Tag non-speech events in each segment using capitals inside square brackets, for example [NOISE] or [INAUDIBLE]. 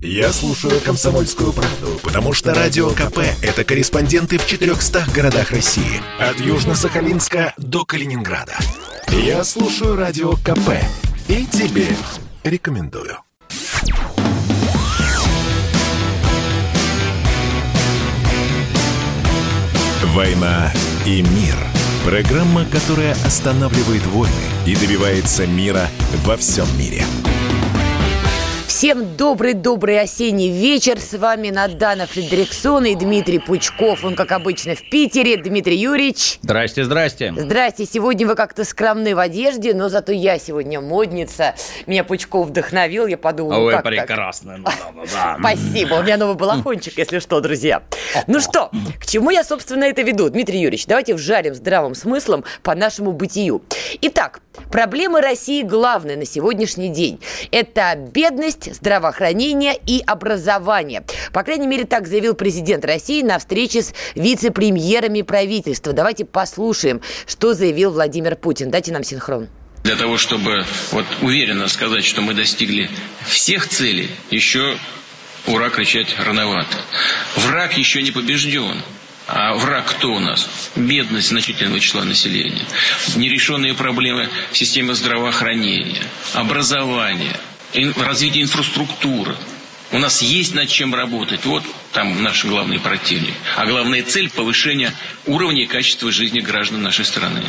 Я слушаю «Комсомольскую правду», потому что «Радио КП» — это корреспонденты в 400 городах России. От Южно-Сахалинска до Калининграда. Я слушаю «Радио КП» и тебе рекомендую. «Война и мир» — программа, которая останавливает войны и добивается мира во всем мире. Всем добрый-добрый осенний вечер. С вами Надана Фредериксон и Дмитрий Пучков. Он, как обычно, в Питере. Дмитрий Юрьевич. Здрасте, здрасте. Здрасте. Сегодня вы как-то скромны в одежде, но зато я сегодня модница. Меня Пучков вдохновил. Я подумала, а вы как прекрасны. так? [LAUGHS] Спасибо. У меня новый балахончик, если что, друзья. Ну что, к чему я, собственно, это веду? Дмитрий Юрьевич, давайте вжарим здравым смыслом по нашему бытию. Итак, проблемы России главные на сегодняшний день. Это бедность, здравоохранения и образования. По крайней мере, так заявил президент России на встрече с вице-премьерами правительства. Давайте послушаем, что заявил Владимир Путин. Дайте нам синхрон. Для того, чтобы вот уверенно сказать, что мы достигли всех целей, еще ура кричать рановато. Враг еще не побежден. А враг кто у нас? Бедность значительного числа населения, нерешенные проблемы в системе здравоохранения, образования – развитие инфраструктуры. У нас есть над чем работать. Вот там наш главный противник. А главная цель – повышение уровня и качества жизни граждан нашей страны.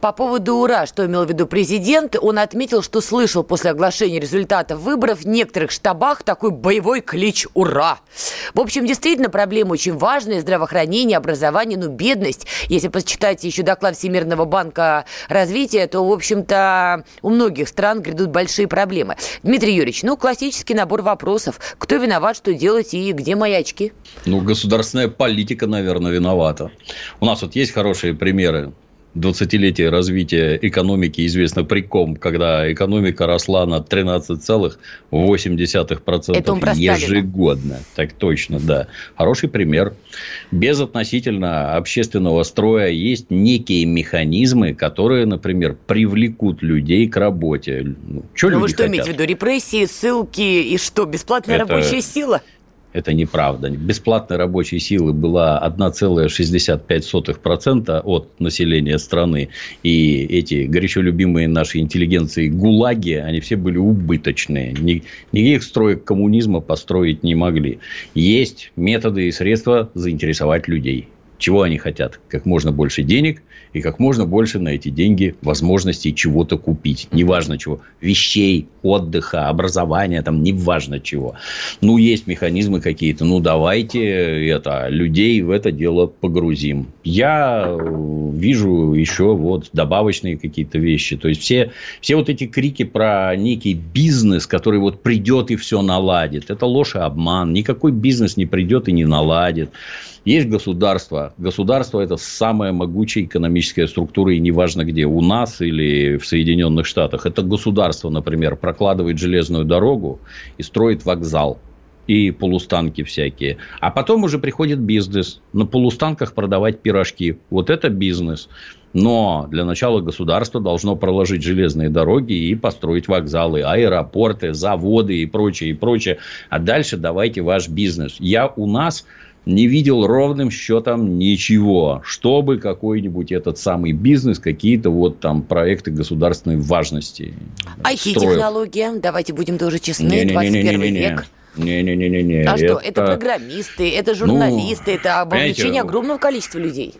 По поводу «Ура», что имел в виду президент, он отметил, что слышал после оглашения результатов выборов в некоторых штабах такой боевой клич «Ура». В общем, действительно, проблема очень важная. Здравоохранение, образование, ну, бедность. Если почитать еще доклад Всемирного банка развития, то, в общем-то, у многих стран грядут большие проблемы. Дмитрий Юрьевич, ну, классический набор вопросов. Кто виноват, что делать и где мои очки? Ну, государственная политика, наверное, виновата. У нас вот есть хорошие примеры 20-летие развития экономики известно при ком, когда экономика росла на 13,8% ежегодно. Так точно, да. Хороший пример. Без относительно общественного строя есть некие механизмы, которые, например, привлекут людей к работе. Ну, что ну, вы что хотят? имеете в виду? Репрессии, ссылки и что? Бесплатная Это... рабочая сила? Это неправда. Бесплатной рабочей силы была 1,65% от населения страны. И эти горячо любимые нашей интеллигенции гулаги, они все были убыточные. Никаких строек коммунизма построить не могли. Есть методы и средства заинтересовать людей. Чего они хотят? Как можно больше денег и как можно больше на эти деньги возможностей чего-то купить. Неважно чего. Вещей, отдыха, образования, там неважно чего. Ну, есть механизмы какие-то. Ну, давайте это, людей в это дело погрузим. Я вижу еще вот добавочные какие-то вещи. То есть, все, все вот эти крики про некий бизнес, который вот придет и все наладит. Это ложь и обман. Никакой бизнес не придет и не наладит. Есть государство. Государство – это самая могучая экономическая структура, и неважно где, у нас или в Соединенных Штатах. Это государство, например, прокладывает железную дорогу и строит вокзал и полустанки всякие. А потом уже приходит бизнес. На полустанках продавать пирожки. Вот это бизнес. Но для начала государство должно проложить железные дороги и построить вокзалы, аэропорты, заводы и прочее, и прочее. А дальше давайте ваш бизнес. Я у нас не видел ровным счетом ничего, чтобы какой-нибудь этот самый бизнес, какие-то вот там проекты государственной важности. IT-технология, давайте будем тоже честны, не, не, 21 не, не, не, век. Не-не-не-не. А это... что, это программисты, это журналисты, ну, это вовлечение огромного количества людей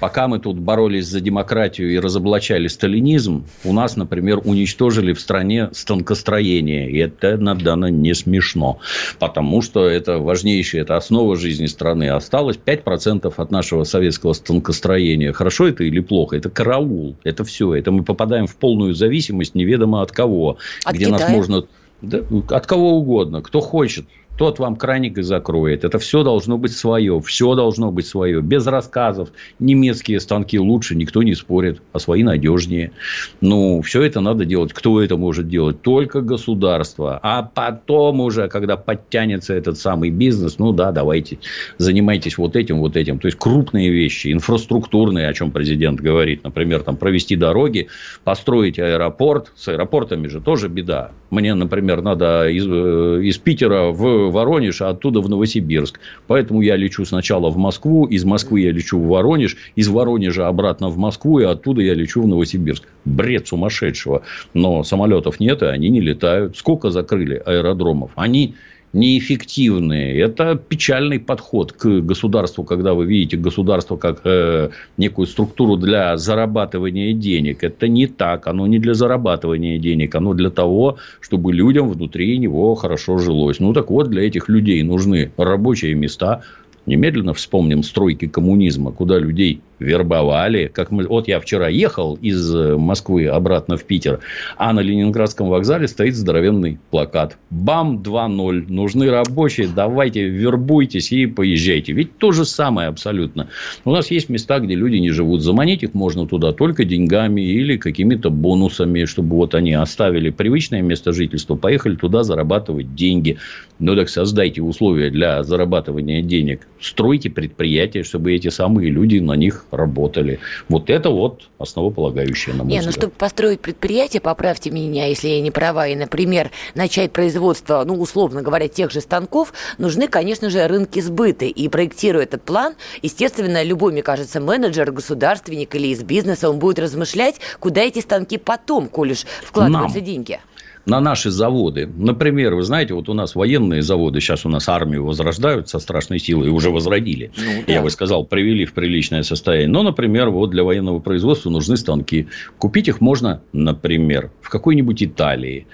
пока мы тут боролись за демократию и разоблачали сталинизм, у нас, например, уничтожили в стране станкостроение. И это, надо не смешно. Потому что это важнейшее, это основа жизни страны. Осталось 5% от нашего советского станкостроения. Хорошо это или плохо? Это караул. Это все. Это мы попадаем в полную зависимость неведомо от кого. От где Китая? нас можно... Да, от кого угодно. Кто хочет тот вам краник и закроет. Это все должно быть свое, все должно быть свое, без рассказов. Немецкие станки лучше, никто не спорит, а свои надежнее. Ну, все это надо делать. Кто это может делать? Только государство. А потом уже, когда подтянется этот самый бизнес, ну да, давайте занимайтесь вот этим, вот этим. То есть, крупные вещи, инфраструктурные, о чем президент говорит. Например, там, провести дороги, построить аэропорт. С аэропортами же тоже беда. Мне, например, надо из, э, из Питера в Воронеж, а оттуда в Новосибирск. Поэтому я лечу сначала в Москву, из Москвы я лечу в Воронеж, из Воронежа обратно в Москву, и оттуда я лечу в Новосибирск. Бред сумасшедшего. Но самолетов нет, и они не летают. Сколько закрыли аэродромов? Они неэффективные. Это печальный подход к государству, когда вы видите государство как э, некую структуру для зарабатывания денег. Это не так. Оно не для зарабатывания денег. Оно для того, чтобы людям внутри него хорошо жилось. Ну, так вот, для этих людей нужны рабочие места, Немедленно вспомним стройки коммунизма, куда людей вербовали. Как мы... Вот я вчера ехал из э, Москвы обратно в Питер, а на Ленинградском вокзале стоит здоровенный плакат. Бам 2.0. Нужны рабочие, давайте вербуйтесь и поезжайте. Ведь то же самое абсолютно. У нас есть места, где люди не живут. Заманить их можно туда только деньгами или какими-то бонусами, чтобы вот они оставили привычное место жительства, поехали туда зарабатывать деньги. Ну так создайте условия для зарабатывания денег. Стройте предприятия, чтобы эти самые люди на них работали. Вот это вот основополагающее, на мой не, ну, взгляд. ну, чтобы построить предприятие, поправьте меня, если я не права, и, например, начать производство, ну, условно говоря, тех же станков, нужны, конечно же, рынки сбыта. И проектируя этот план, естественно, любой, мне кажется, менеджер, государственник или из бизнеса, он будет размышлять, куда эти станки потом, коль уж вкладываются Нам. деньги на наши заводы. Например, вы знаете, вот у нас военные заводы, сейчас у нас армию возрождают со страшной силой, уже возродили. Ну, да. Я бы сказал, привели в приличное состояние. Но, например, вот для военного производства нужны станки. Купить их можно, например, в какой-нибудь Италии.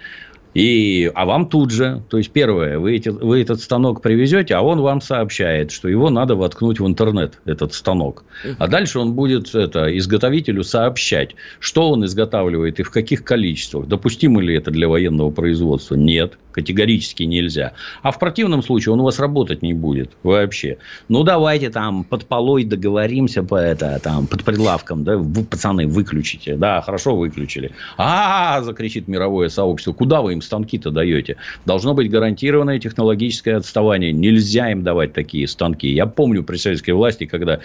И, а вам тут же, то есть первое, вы, эти, вы этот станок привезете, а он вам сообщает, что его надо воткнуть в интернет, этот станок. А дальше он будет это, изготовителю сообщать, что он изготавливает и в каких количествах. Допустимо ли это для военного производства? Нет, категорически нельзя. А в противном случае он у вас работать не будет вообще. Ну, давайте там под полой договоримся по это, там, под прилавком, да, вы, пацаны, выключите. Да, хорошо, выключили. А, закричит мировое сообщество. Куда вы им станки-то даете? Должно быть гарантированное технологическое отставание. Нельзя им давать такие станки. Я помню при советской власти, когда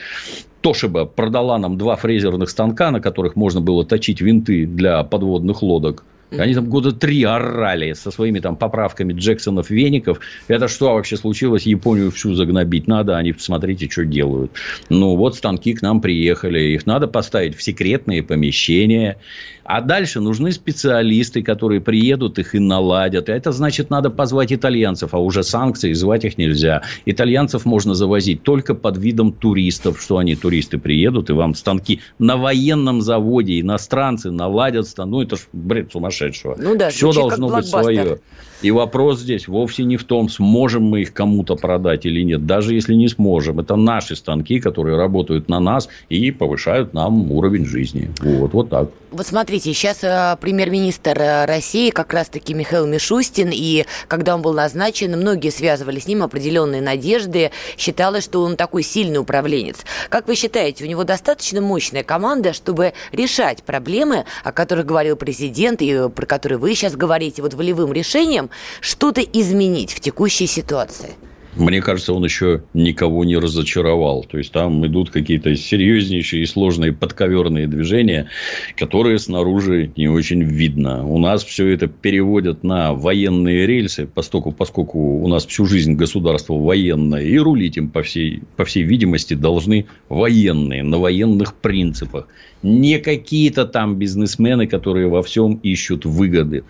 Тошиба продала нам два фрезерных станка, на которых можно было точить винты для подводных лодок. Они там года три орали со своими там поправками Джексонов, Веников. Это что вообще случилось? Японию всю загнобить надо. Они, посмотрите, что делают. Ну, вот станки к нам приехали. Их надо поставить в секретные помещения. А дальше нужны специалисты, которые приедут, их и наладят. Это значит, надо позвать итальянцев, а уже санкции, звать их нельзя. Итальянцев можно завозить только под видом туристов, что они, туристы, приедут, и вам станки на военном заводе, иностранцы наладят. Ну, это ж бред сумасшедшего. Ну да, Все должно быть свое. И вопрос здесь вовсе не в том, сможем мы их кому-то продать или нет. Даже если не сможем. Это наши станки, которые работают на нас и повышают нам уровень жизни. Вот, вот так. Вот смотрите, сейчас э, премьер-министр э, России как раз-таки Михаил Мишустин, и когда он был назначен, многие связывали с ним определенные надежды, считалось, что он такой сильный управленец. Как вы считаете, у него достаточно мощная команда, чтобы решать проблемы, о которых говорил президент и про которые вы сейчас говорите, вот волевым решением, что-то изменить в текущей ситуации? Мне кажется, он еще никого не разочаровал. То есть, там идут какие-то серьезнейшие и сложные подковерные движения, которые снаружи не очень видно. У нас все это переводят на военные рельсы, поскольку, поскольку у нас всю жизнь государство военное, и рулить им, по всей, по всей видимости, должны военные, на военных принципах не какие-то там бизнесмены, которые во всем ищут выгоды.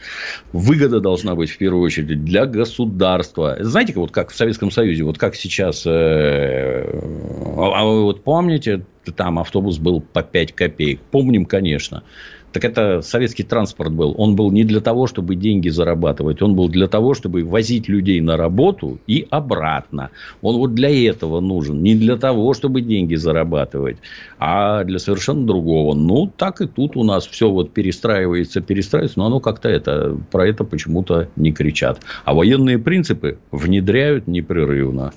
Выгода должна быть в первую очередь для государства. Знаете, вот как в Советском Союзе, вот как сейчас, э, а вы вот помните, там автобус был по 5 копеек. Помним, конечно. Так это советский транспорт был. Он был не для того, чтобы деньги зарабатывать. Он был для того, чтобы возить людей на работу и обратно. Он вот для этого нужен. Не для того, чтобы деньги зарабатывать, а для совершенно другого. Ну, так и тут у нас все вот перестраивается, перестраивается. Но оно как-то это, про это почему-то не кричат. А военные принципы внедряют непрерывно.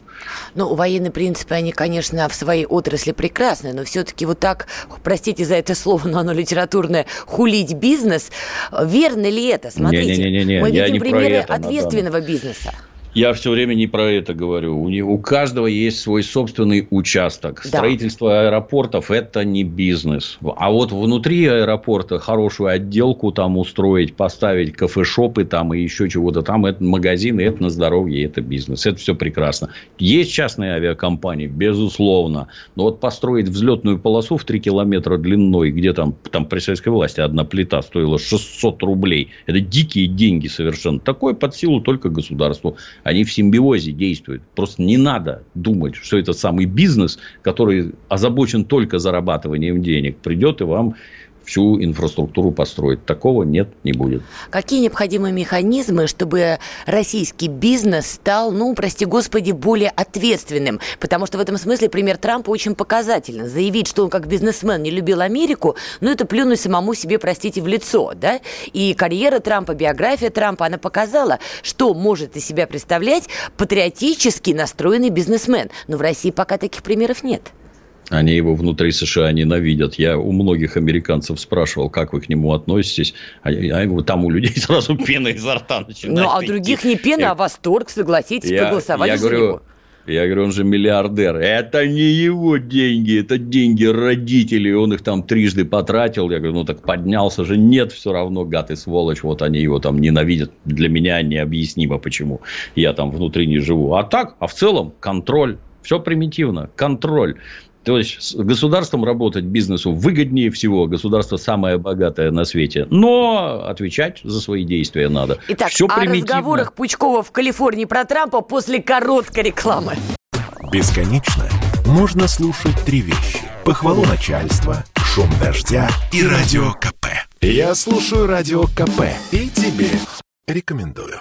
Ну, военные принципы, они, конечно, в своей отрасли прекрасны, но все-таки вот так, простите за это слово, но оно литературное, хулить бизнес. Верно ли это? Смотрите, не, не, не, не, мы видим примеры ответственного бизнеса. Я все время не про это говорю. У, не, у каждого есть свой собственный участок. Да. Строительство аэропортов – это не бизнес. А вот внутри аэропорта хорошую отделку там устроить, поставить кафешопы там и еще чего-то там – это магазины, это на здоровье, это бизнес. Это все прекрасно. Есть частные авиакомпании, безусловно. Но вот построить взлетную полосу в 3 километра длиной, где там, там при советской власти одна плита стоила 600 рублей. Это дикие деньги совершенно. Такое под силу только государству. Они в симбиозе действуют. Просто не надо думать, что это самый бизнес, который озабочен только зарабатыванием денег, придет и вам всю инфраструктуру построить. Такого нет, не будет. Какие необходимы механизмы, чтобы российский бизнес стал, ну, прости господи, более ответственным? Потому что в этом смысле пример Трампа очень показательный. Заявить, что он как бизнесмен не любил Америку, ну, это плюнуть самому себе, простите, в лицо, да? И карьера Трампа, биография Трампа, она показала, что может из себя представлять патриотически настроенный бизнесмен. Но в России пока таких примеров нет. Они его внутри США ненавидят. Я у многих американцев спрашивал, как вы к нему относитесь. А, а там у людей [LAUGHS] сразу пена изо рта начинает. Ну, а у других не пена, а восторг, согласитесь, я, проголосовали я за говорю, него. Я говорю, он же миллиардер. Это не его деньги, это деньги родителей. Он их там трижды потратил. Я говорю, ну так поднялся же. Нет, все равно, гад и сволочь. Вот они его там ненавидят. Для меня необъяснимо, почему я там внутри не живу. А так, а в целом контроль. Все примитивно. Контроль. То есть с государством работать бизнесу выгоднее всего. Государство самое богатое на свете. Но отвечать за свои действия надо. Итак, Все о примитивно. разговорах Пучкова в Калифорнии про Трампа после короткой рекламы. Бесконечно можно слушать три вещи. Похвалу начальства, шум дождя и радио КП. Я слушаю радио КП и тебе рекомендую.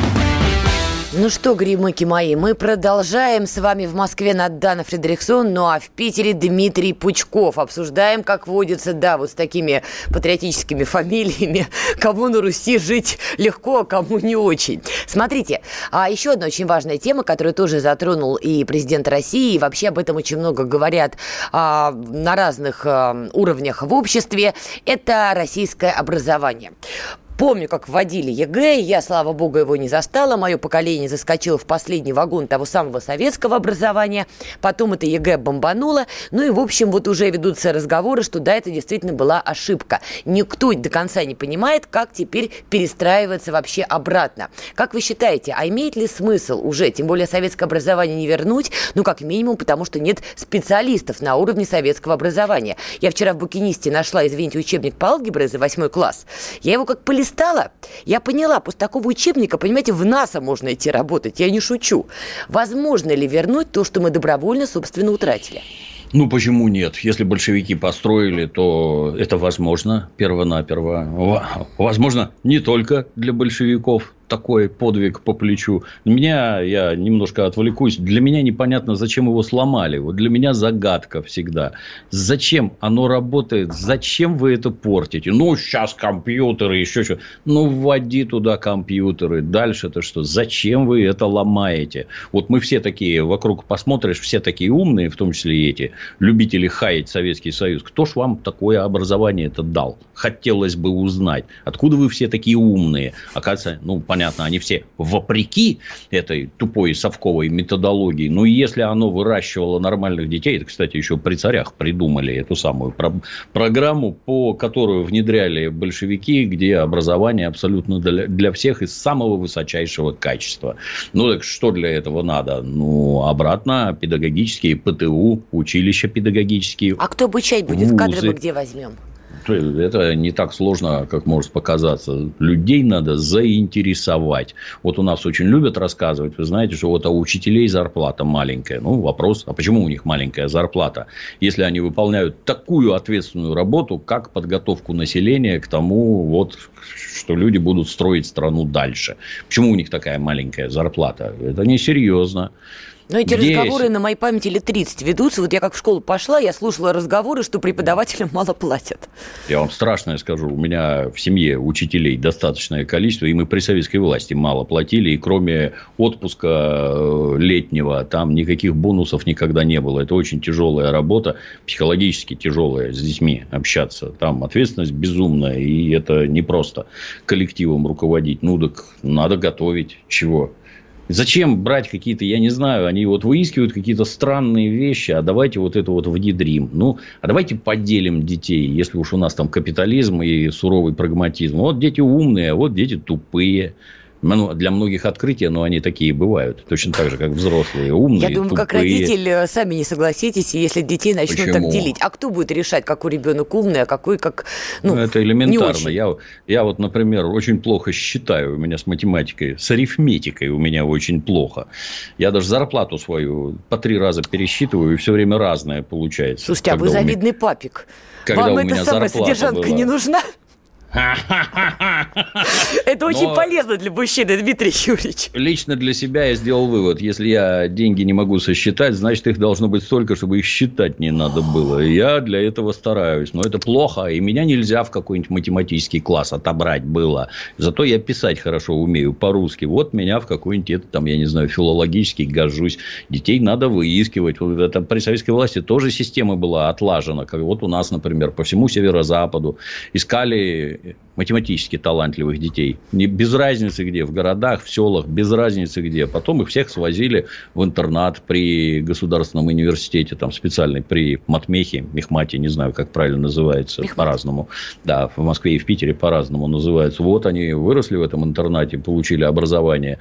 Ну что, гримыки мои, мы продолжаем с вами в Москве Надана Фредериксон, ну а в Питере Дмитрий Пучков. Обсуждаем, как водится, да, вот с такими патриотическими [LAUGHS] фамилиями, кому на Руси жить легко, а кому не очень. Смотрите, а еще одна очень важная тема, которую тоже затронул и президент России, и вообще об этом очень много говорят а, на разных а, уровнях в обществе, это российское образование. Помню, как вводили ЕГЭ, я, слава богу, его не застала. Мое поколение заскочило в последний вагон того самого советского образования. Потом это ЕГЭ бомбануло. Ну и, в общем, вот уже ведутся разговоры, что да, это действительно была ошибка. Никто до конца не понимает, как теперь перестраиваться вообще обратно. Как вы считаете, а имеет ли смысл уже, тем более советское образование не вернуть, ну, как минимум, потому что нет специалистов на уровне советского образования. Я вчера в букинисте нашла, извините, учебник по алгебре за восьмой класс. Я его как полистала пролистала, я поняла, после такого учебника, понимаете, в НАСА можно идти работать, я не шучу. Возможно ли вернуть то, что мы добровольно, собственно, утратили? Ну, почему нет? Если большевики построили, то это возможно, перво-наперво. Возможно, не только для большевиков, такой подвиг по плечу. Меня, я немножко отвлекусь, для меня непонятно, зачем его сломали. Вот для меня загадка всегда. Зачем оно работает? Зачем вы это портите? Ну, сейчас компьютеры, еще что. Ну, вводи туда компьютеры. Дальше-то что? Зачем вы это ломаете? Вот мы все такие, вокруг посмотришь, все такие умные, в том числе и эти, любители хаять Советский Союз. Кто ж вам такое образование это дал? Хотелось бы узнать. Откуда вы все такие умные? Оказывается, ну, понятно понятно, они все вопреки этой тупой совковой методологии. Но если оно выращивало нормальных детей, это, кстати, еще при царях придумали эту самую про- программу, по которую внедряли большевики, где образование абсолютно для, для всех из самого высочайшего качества. Ну, так что для этого надо? Ну, обратно педагогические ПТУ, училища педагогические. А кто обучать будет? Вузы. Кадры мы где возьмем? Это не так сложно, как может показаться. Людей надо заинтересовать. Вот у нас очень любят рассказывать, вы знаете, что вот у учителей зарплата маленькая. Ну, вопрос, а почему у них маленькая зарплата? Если они выполняют такую ответственную работу, как подготовку населения к тому, вот, что люди будут строить страну дальше. Почему у них такая маленькая зарплата? Это несерьезно. Но эти Здесь... разговоры на моей памяти лет 30 ведутся. Вот я как в школу пошла, я слушала разговоры, что преподавателям [LAUGHS] мало платят. Я вам страшное скажу. У меня в семье учителей достаточное количество, и мы при советской власти мало платили. И кроме отпуска э, летнего, там никаких бонусов никогда не было. Это очень тяжелая работа, психологически тяжелая с детьми общаться. Там ответственность безумная, и это не просто коллективом руководить. Ну, так надо готовить. Чего? Зачем брать какие-то, я не знаю, они вот выискивают какие-то странные вещи, а давайте вот это вот внедрим. Ну, а давайте поделим детей, если уж у нас там капитализм и суровый прагматизм. Вот дети умные, а вот дети тупые для многих открытия, но они такие бывают. Точно так же, как взрослые, умные, Я думаю, тупые. как родитель э, сами не согласитесь, если детей начнут Почему? так делить. А кто будет решать, какой ребенок умный, а какой как... Ну, ну это элементарно. Я, я вот, например, очень плохо считаю. У меня с математикой, с арифметикой у меня очень плохо. Я даже зарплату свою по три раза пересчитываю, и все время разное получается. Слушайте, а вы завидный меня... папик. Когда Вам эта самая содержанка была. не нужна? Это очень Но полезно для мужчины, Дмитрий Юрьевич. Лично для себя я сделал вывод. Если я деньги не могу сосчитать, значит, их должно быть столько, чтобы их считать не надо было. Я для этого стараюсь. Но это плохо, и меня нельзя в какой-нибудь математический класс отобрать было. Зато я писать хорошо умею по-русски. Вот меня в какой-нибудь, там, я не знаю, филологический гожусь. Детей надо выискивать. Вот это при советской власти тоже система была отлажена. Как вот у нас, например, по всему северо-западу искали Yeah. Математически талантливых детей. Не, без разницы где, в городах, в селах, без разницы где. Потом их всех свозили в интернат при государственном университете, там специальный, при Матмехе, Мехмате, не знаю, как правильно называется, Мехмат. по-разному. Да, в Москве и в Питере по-разному называются. Вот они выросли в этом интернате, получили образование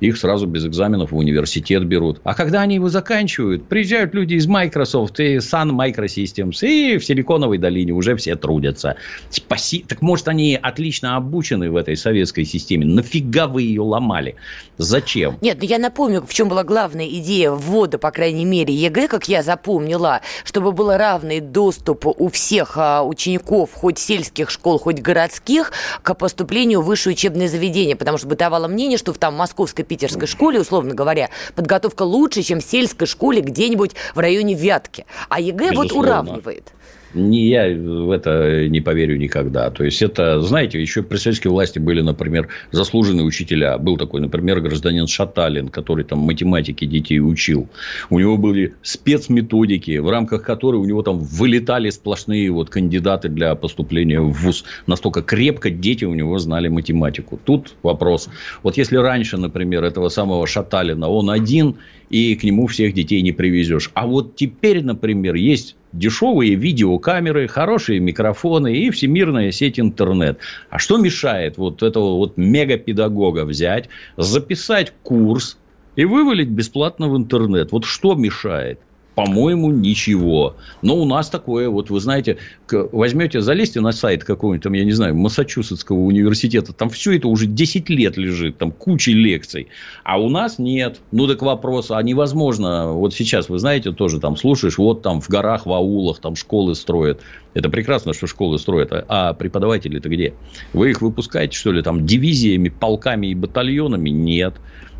их сразу без экзаменов в университет берут. А когда они его заканчивают, приезжают люди из Microsoft и Sun Microsystems, и в Силиконовой долине уже все трудятся. Спаси... Так может, они отлично обучены в этой советской системе. Нафига вы ее ломали? Зачем? Нет, ну я напомню, в чем была главная идея ввода, по крайней мере, ЕГЭ, как я запомнила, чтобы был равный доступ у всех а, учеников, хоть сельских школ, хоть городских, к поступлению в высшее учебное заведение. Потому что бытовало мнение, что в там московской питерской школе, условно говоря, подготовка лучше, чем в сельской школе где-нибудь в районе Вятки. А ЕГЭ Безусловно. вот уравнивает. Не, я в это не поверю никогда. То есть, это, знаете, еще при советской власти были, например, заслуженные учителя. Был такой, например, гражданин Шаталин, который там математики детей учил. У него были спецметодики, в рамках которой у него там вылетали сплошные вот кандидаты для поступления в ВУЗ. Настолько крепко дети у него знали математику. Тут вопрос. Вот если раньше, например, этого самого Шаталина, он один, и к нему всех детей не привезешь. А вот теперь, например, есть дешевые видеокамеры, хорошие микрофоны и всемирная сеть интернет. А что мешает вот этого вот мегапедагога взять, записать курс и вывалить бесплатно в интернет? Вот что мешает? По-моему, ничего. Но у нас такое, вот вы знаете, возьмете, залезьте на сайт какого-нибудь, там, я не знаю, Массачусетского университета, там все это уже 10 лет лежит, там куча лекций. А у нас нет. Ну, так вопрос, а невозможно, вот сейчас, вы знаете, тоже там слушаешь, вот там в горах, в аулах, там школы строят. Это прекрасно, что школы строят, а, преподаватели-то где? Вы их выпускаете, что ли, там дивизиями, полками и батальонами? Нет.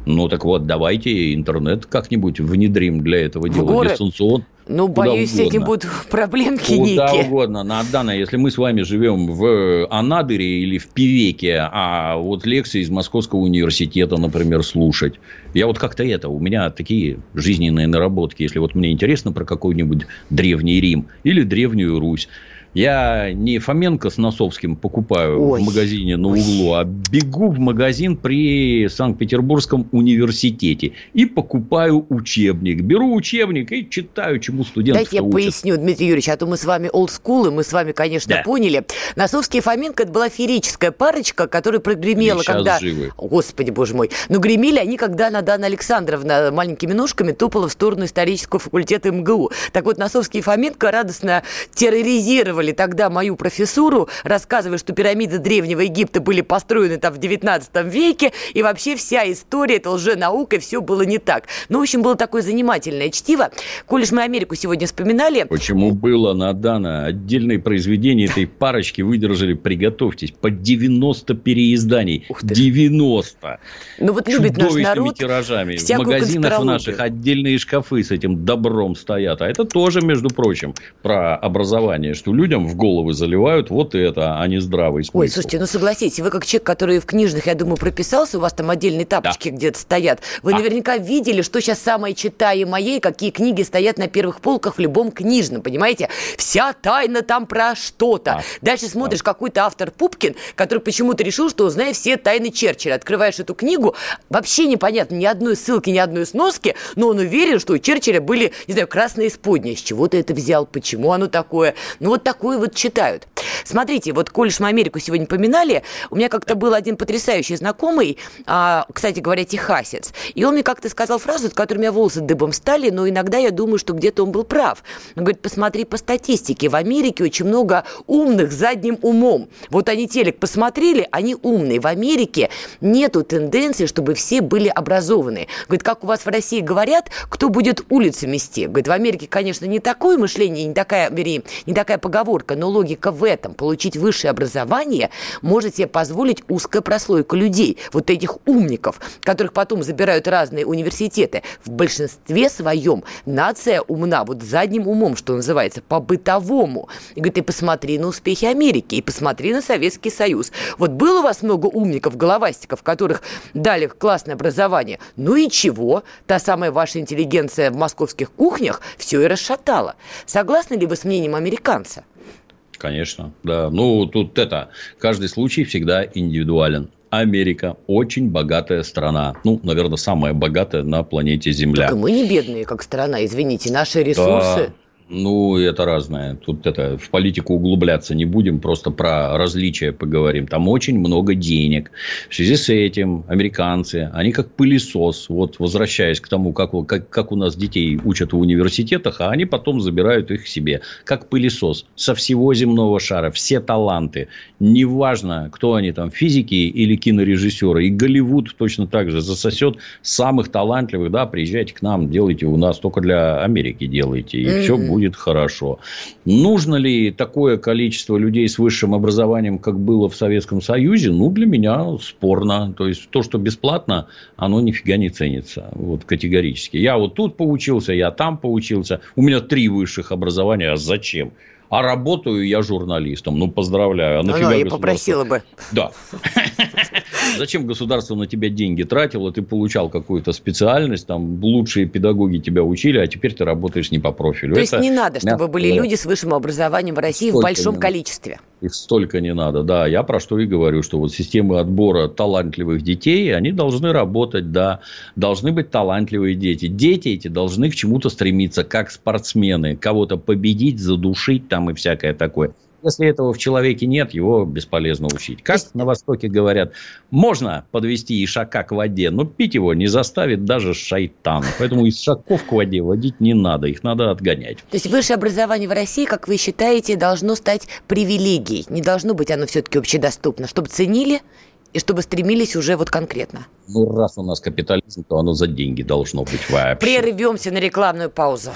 Ну, так вот, давайте интернет как-нибудь внедрим для этого в дела. Город? Дистанцион. Ну, боюсь, угодно. с этим будут [LAUGHS] проблемки Куда некие. угодно. На Адана, если мы с вами живем в Анадыре или в Пивеке, а вот лекции из Московского университета, например, слушать. Я вот как-то это, у меня такие жизненные наработки. Если вот мне интересно про какой-нибудь Древний Рим или Древнюю Русь, я не Фоменко с Носовским покупаю Ой. в магазине на углу, а бегу в магазин при Санкт-Петербургском университете и покупаю учебник. Беру учебник и читаю, чему студенты Дайте я учат. поясню, Дмитрий Юрьевич, а то мы с вами олдскулы, мы с вами, конечно, да. поняли. Носовский и Фоменко – это была феерическая парочка, которая прогремела, когда... Живы. Господи, боже мой. Но гремели они, когда Надана Александровна маленькими ножками топала в сторону исторического факультета МГУ. Так вот, Носовский и Фоменко радостно терроризировали цитировали тогда мою профессуру, рассказывая, что пирамиды Древнего Египта были построены там в 19 веке, и вообще вся история – это лженаука, и все было не так. Ну, в общем, было такое занимательное чтиво. Коль мы Америку сегодня вспоминали... Почему было надано? Отдельные произведения этой парочки выдержали, приготовьтесь, по 90 переизданий. 90! Ну вот любит наш народ тиражами. В магазинах в наших отдельные шкафы с этим добром стоят. А это тоже, между прочим, про образование, что людям в головы заливают вот это, а не здравый смысл. Ой, слушайте, ну согласитесь, вы как человек, который в книжных, я думаю, прописался, у вас там отдельные тапочки да. где-то стоят, вы а. наверняка видели, что сейчас самое читаемое, какие книги стоят на первых полках в любом книжном, понимаете? Вся тайна там про что-то. А. Дальше смотришь, а. какой-то автор Пупкин, который почему-то решил, что узнает все тайны Черчилля. Открываешь эту книгу, вообще непонятно ни одной ссылки, ни одной сноски, но он уверен, что у Черчилля были, не знаю, красные исподние. С чего ты это взял? Почему оно такое? Ну, вот такое вот читают. Смотрите, вот коль мы Америку сегодня поминали, у меня как-то был один потрясающий знакомый, а, кстати говоря, техасец, и он мне как-то сказал фразу, от которой у меня волосы дыбом стали, но иногда я думаю, что где-то он был прав. Он говорит, посмотри по статистике, в Америке очень много умных задним умом. Вот они телек посмотрели, они умные. В Америке нету тенденции, чтобы все были образованные. Говорит, как у вас в России говорят, кто будет улицы мести? Говорит, в Америке, конечно, не такое мышление, не такая, вернее, не такая поговорка, но логика в этом. Получить высшее образование может себе позволить узкая прослойка людей, вот этих умников, которых потом забирают разные университеты. В большинстве своем нация умна, вот задним умом, что называется, по-бытовому. И говорит, и посмотри на успехи Америки, и посмотри на Советский Союз. Вот было у вас много умников, головастиков, которых дали классное образование. Ну и чего? Та самая ваша интеллигенция в московских кухнях все и расшатала. Согласны ли вы с мнением американца? Конечно, да. Ну, тут это, каждый случай всегда индивидуален. Америка очень богатая страна. Ну, наверное, самая богатая на планете Земля. Так мы не бедные, как страна, извините. Наши ресурсы... Да. Ну, это разное. Тут это в политику углубляться не будем, просто про различия поговорим. Там очень много денег. В связи с этим американцы, они как пылесос, вот возвращаясь к тому, как, как, как у нас детей учат в университетах, а они потом забирают их себе. Как пылесос со всего земного шара, все таланты. Неважно, кто они там, физики или кинорежиссеры. И Голливуд точно так же засосет самых талантливых, да, приезжайте к нам, делайте у нас, только для Америки делайте, и mm-hmm. все будет будет хорошо. Нужно ли такое количество людей с высшим образованием, как было в Советском Союзе? Ну, для меня спорно. То есть, то, что бесплатно, оно нифига не ценится. Вот категорически. Я вот тут поучился, я там поучился. У меня три высших образования. А зачем? а работаю я журналистом. Ну, поздравляю. А нафига ну, я попросила бы. Да. [LAUGHS] Зачем государство на тебя деньги тратило? Ты получал какую-то специальность, там лучшие педагоги тебя учили, а теперь ты работаешь не по профилю. То есть не надо, чтобы были люди с высшим образованием в России в большом количестве. Их столько не надо, да. Я про что и говорю, что вот системы отбора талантливых детей, они должны работать, да. Должны быть талантливые дети. Дети эти должны к чему-то стремиться, как спортсмены. Кого-то победить, задушить там и всякое такое. Если этого в человеке нет, его бесполезно учить. Как на Востоке говорят, можно подвести ишака к воде, но пить его не заставит даже шайтан. Поэтому ишаков к воде водить не надо, их надо отгонять. То есть высшее образование в России, как вы считаете, должно стать привилегией? Не должно быть оно все-таки общедоступно, чтобы ценили и чтобы стремились уже вот конкретно? Ну, раз у нас капитализм, то оно за деньги должно быть вообще. Прервемся на рекламную паузу.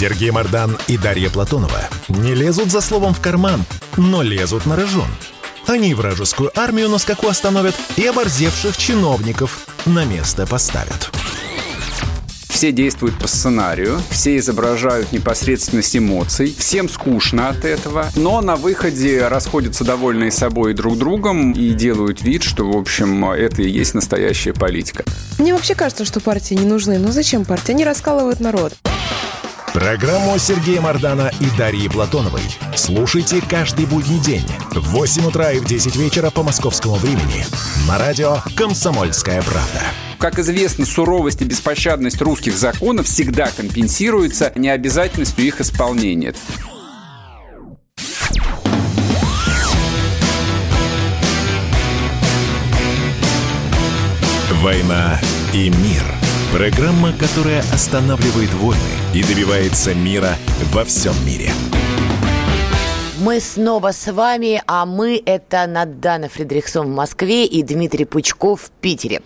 Сергей Мардан и Дарья Платонова не лезут за словом в карман, но лезут на рожон. Они вражескую армию на скаку остановят и оборзевших чиновников на место поставят. Все действуют по сценарию, все изображают непосредственность эмоций, всем скучно от этого, но на выходе расходятся довольные собой друг другом и делают вид, что, в общем, это и есть настоящая политика. Мне вообще кажется, что партии не нужны. Но зачем партии? Они раскалывают народ. Программу Сергея Мардана и Дарьи Платоновой слушайте каждый будний день в 8 утра и в 10 вечера по московскому времени на радио «Комсомольская правда». Как известно, суровость и беспощадность русских законов всегда компенсируется необязательностью их исполнения. «Война и мир» – Программа, которая останавливает войны и добивается мира во всем мире. Мы снова с вами, а мы это Надана Фредериксон в Москве и Дмитрий Пучков в Питере.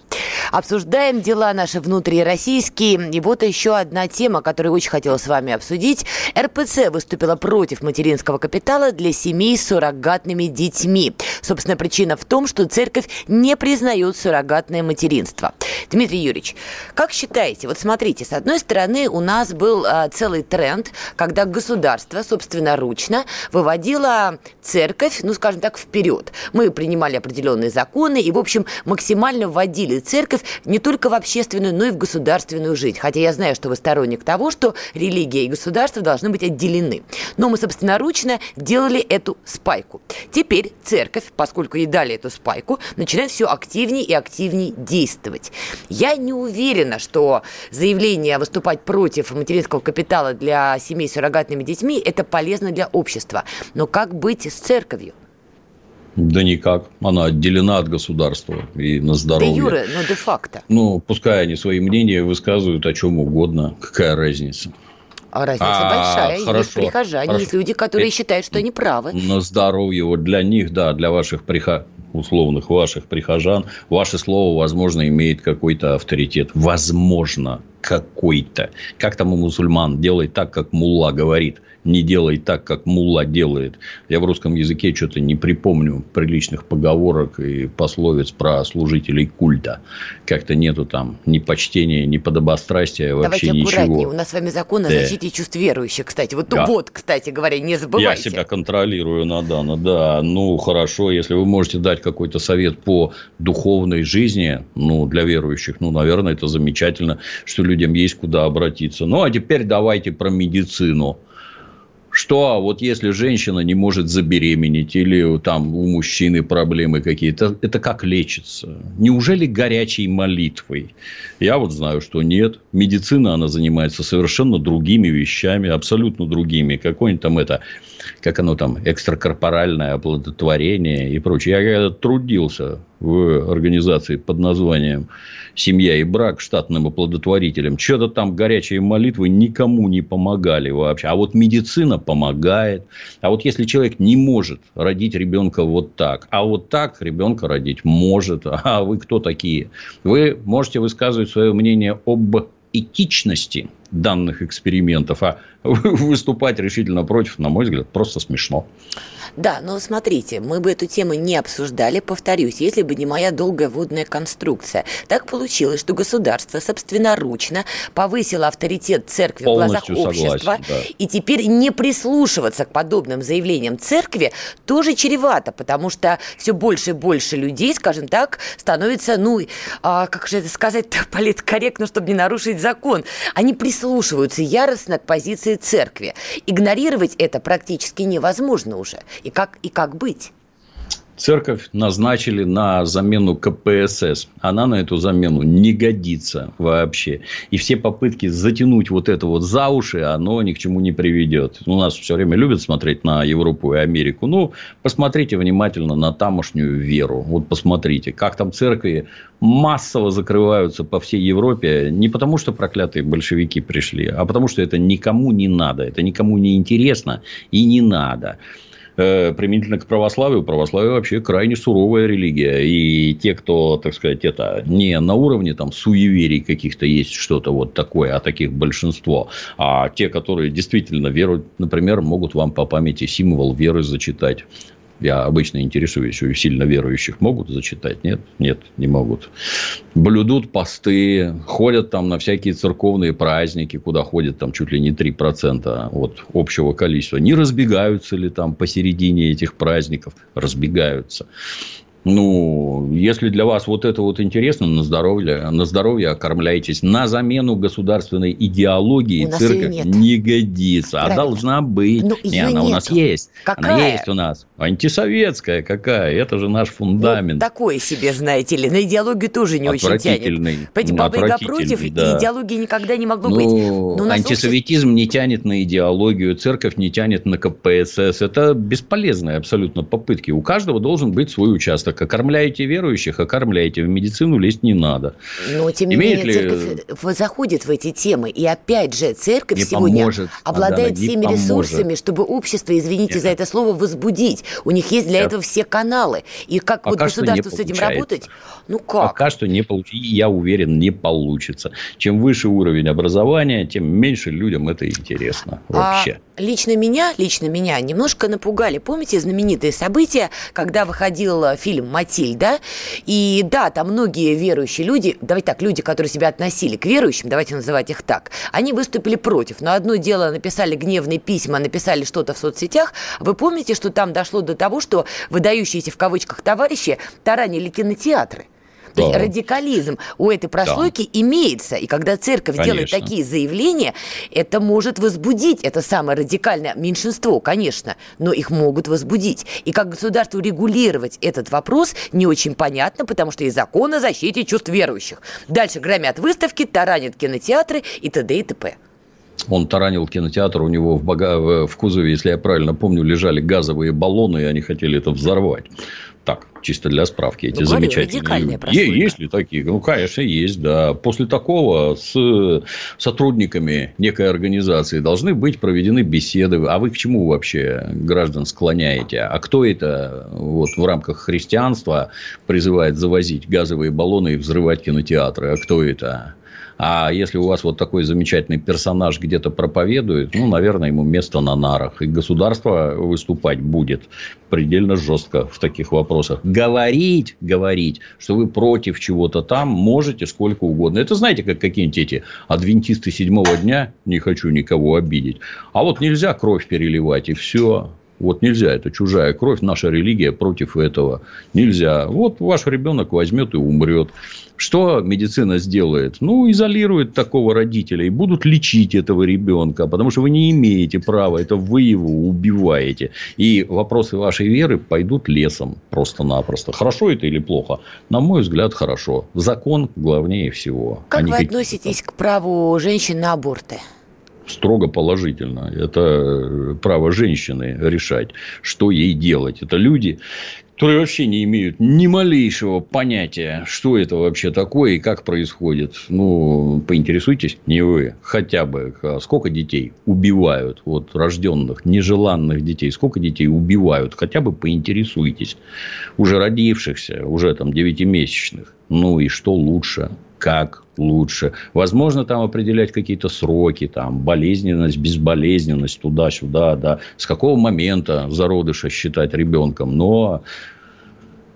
Обсуждаем дела наши внутрироссийские. И вот еще одна тема, которую очень хотела с вами обсудить. РПЦ выступила против материнского капитала для семей с суррогатными детьми. Собственно, причина в том, что церковь не признает суррогатное материнство. Дмитрий Юрьевич, как считаете, вот смотрите, с одной стороны у нас был а, целый тренд, когда государство собственноручно выводило церковь, ну, скажем так, вперед. Мы принимали определенные законы и, в общем, максимально вводили церковь не только в общественную, но и в государственную жизнь. Хотя я знаю, что вы сторонник того, что религия и государство должны быть отделены. Но мы собственноручно делали эту спайку. Теперь церковь, поскольку ей дали эту спайку, начинает все активнее и активнее действовать. Я не уверена, что заявление выступать против материнского капитала для семей с суррогатными детьми – это полезно для общества. Но как быть с церковью? Да никак. Она отделена от государства и на здоровье. Да, Юра, но де-факто. Ну, пускай они свои мнения высказывают о чем угодно. Какая разница? А разница а, большая. Хорошо, есть прихожане, хорошо. есть люди, которые Это, считают, что они правы. На здоровье. Вот для них, да, для ваших прихожан условных ваших прихожан, ваше слово, возможно, имеет какой-то авторитет. Возможно, какой-то. Как там у мусульман? Делай так, как мулла говорит не делай так, как мулла делает. Я в русском языке что-то не припомню приличных поговорок и пословиц про служителей культа. Как-то нету там ни почтения, ни подобострастия, вообще Давайте ничего. аккуратнее. У нас с вами закон о да. защите чувств верующих, кстати. Вот, да. вот, кстати говоря, не забывайте. Я себя контролирую, Надана, да. Ну, хорошо, если вы можете дать какой-то совет по духовной жизни, ну, для верующих, ну, наверное, это замечательно, что людям есть куда обратиться. Ну, а теперь давайте про медицину что вот если женщина не может забеременеть или там у мужчины проблемы какие-то, это как лечится? Неужели горячей молитвой? Я вот знаю, что нет. Медицина, она занимается совершенно другими вещами, абсолютно другими. Какой-нибудь там это, как оно там, экстракорпоральное оплодотворение и прочее. Я когда трудился в организации под названием «Семья и брак» штатным оплодотворителем. Что-то там горячие молитвы никому не помогали вообще. А вот медицина помогает. А вот если человек не может родить ребенка вот так, а вот так ребенка родить может, [LAUGHS] а вы кто такие? Вы можете высказывать свое мнение об этичности данных экспериментов, а [LAUGHS] выступать решительно против, на мой взгляд, просто смешно. Да, но смотрите, мы бы эту тему не обсуждали, повторюсь, если бы не моя долгая водная конструкция. Так получилось, что государство собственноручно повысило авторитет церкви Полностью в глазах общества, согласен, да. и теперь не прислушиваться к подобным заявлениям церкви тоже чревато, потому что все больше и больше людей, скажем так, становится, ну, а, как же это сказать-то [LAUGHS] политкорректно, чтобы не нарушить закон, они прислушиваются яростно к позиции церкви. Игнорировать это практически невозможно уже. И как, и как быть? Церковь назначили на замену КПСС. Она на эту замену не годится вообще. И все попытки затянуть вот это вот за уши, оно ни к чему не приведет. У нас все время любят смотреть на Европу и Америку. Ну, посмотрите внимательно на тамошнюю веру. Вот посмотрите, как там церкви массово закрываются по всей Европе. Не потому, что проклятые большевики пришли, а потому, что это никому не надо. Это никому не интересно и не надо. Э, применительно к православию, православие вообще крайне суровая религия. И те, кто, так сказать, это не на уровне там суеверий каких-то есть что-то вот такое, а таких большинство, а те, которые действительно веруют, например, могут вам по памяти символ веры зачитать. Я обычно интересуюсь, у сильно верующих могут зачитать? Нет, нет, не могут. Блюдут посты, ходят там на всякие церковные праздники, куда ходят там чуть ли не 3% от общего количества. Не разбегаются ли там посередине этих праздников? Разбегаются. Ну, если для вас вот это вот интересно, на здоровье, на здоровье окормляйтесь. На замену государственной идеологии церковь не годится. Правильно. А должна быть. Ну, не, она нет. у нас есть. Какая? Она есть у нас. Антисоветская какая? Это же наш фундамент. Ну, такое себе, знаете ли. На идеологию тоже не очень тянет. Понимаете, Баба Яга против, да. идеологии никогда не могло ну, быть. Но антисоветизм обществе... не тянет на идеологию, церковь не тянет на КПСС. Это бесполезные абсолютно попытки. У каждого должен быть свой участок. Окормляете верующих, окормляете. В медицину лезть не надо. Но, тем не менее, ли... церковь заходит в эти темы. И опять же, церковь не сегодня поможет, обладает всеми поможет. ресурсами, чтобы общество, извините Нет. за это слово, возбудить есть. У них есть для Нет. этого все каналы. И как Пока вот государству с этим работать? Ну как? Пока что не получится. Я уверен, не получится. Чем выше уровень образования, тем меньше людям это интересно вообще. А лично меня, лично меня немножко напугали. Помните знаменитые события, когда выходил фильм «Матильда»? И да, там многие верующие люди, давайте так, люди, которые себя относили к верующим, давайте называть их так, они выступили против. Но одно дело написали гневные письма, написали что-то в соцсетях. Вы помните, что там дошло дошло до того, что выдающиеся в кавычках товарищи таранили кинотеатры. То есть радикализм у этой прослойки имеется. И когда церковь конечно. делает такие заявления, это может возбудить это самое радикальное меньшинство, конечно, но их могут возбудить. И как государству регулировать этот вопрос не очень понятно, потому что есть закон о защите чувств верующих. Дальше громят выставки, таранят кинотеатры и т.д. и т.п. Он таранил кинотеатр, у него в, бага... в кузове, если я правильно помню, лежали газовые баллоны, и они хотели это взорвать. Так, чисто для справки, эти ну, замечательные люди. Есть ли такие? Ну, конечно, есть, да. После такого с сотрудниками некой организации должны быть проведены беседы. А вы к чему вообще граждан склоняете? А кто это вот, в рамках христианства призывает завозить газовые баллоны и взрывать кинотеатры? А кто это? А если у вас вот такой замечательный персонаж где-то проповедует, ну, наверное, ему место на нарах. И государство выступать будет предельно жестко в таких вопросах. Говорить, говорить, что вы против чего-то там, можете сколько угодно. Это знаете, как какие-нибудь эти адвентисты седьмого дня, не хочу никого обидеть. А вот нельзя кровь переливать, и все. Вот нельзя, это чужая кровь, наша религия против этого. Нельзя. Вот ваш ребенок возьмет и умрет. Что медицина сделает? Ну, изолирует такого родителя и будут лечить этого ребенка, потому что вы не имеете права, это вы его убиваете. И вопросы вашей веры пойдут лесом просто-напросто. Хорошо это или плохо? На мой взгляд, хорошо. Закон главнее всего. Как а вы относитесь к праву женщин на аборты? Строго положительно. Это право женщины решать, что ей делать. Это люди, которые вообще не имеют ни малейшего понятия, что это вообще такое и как происходит. Ну, поинтересуйтесь, не вы, хотя бы, сколько детей убивают, вот, рожденных, нежеланных детей, сколько детей убивают, хотя бы поинтересуйтесь. Уже родившихся, уже там девятимесячных. Ну, и что лучше? Как лучше. Возможно, там определять какие-то сроки, там, болезненность, безболезненность, туда-сюда, да. С какого момента зародыша считать ребенком. Но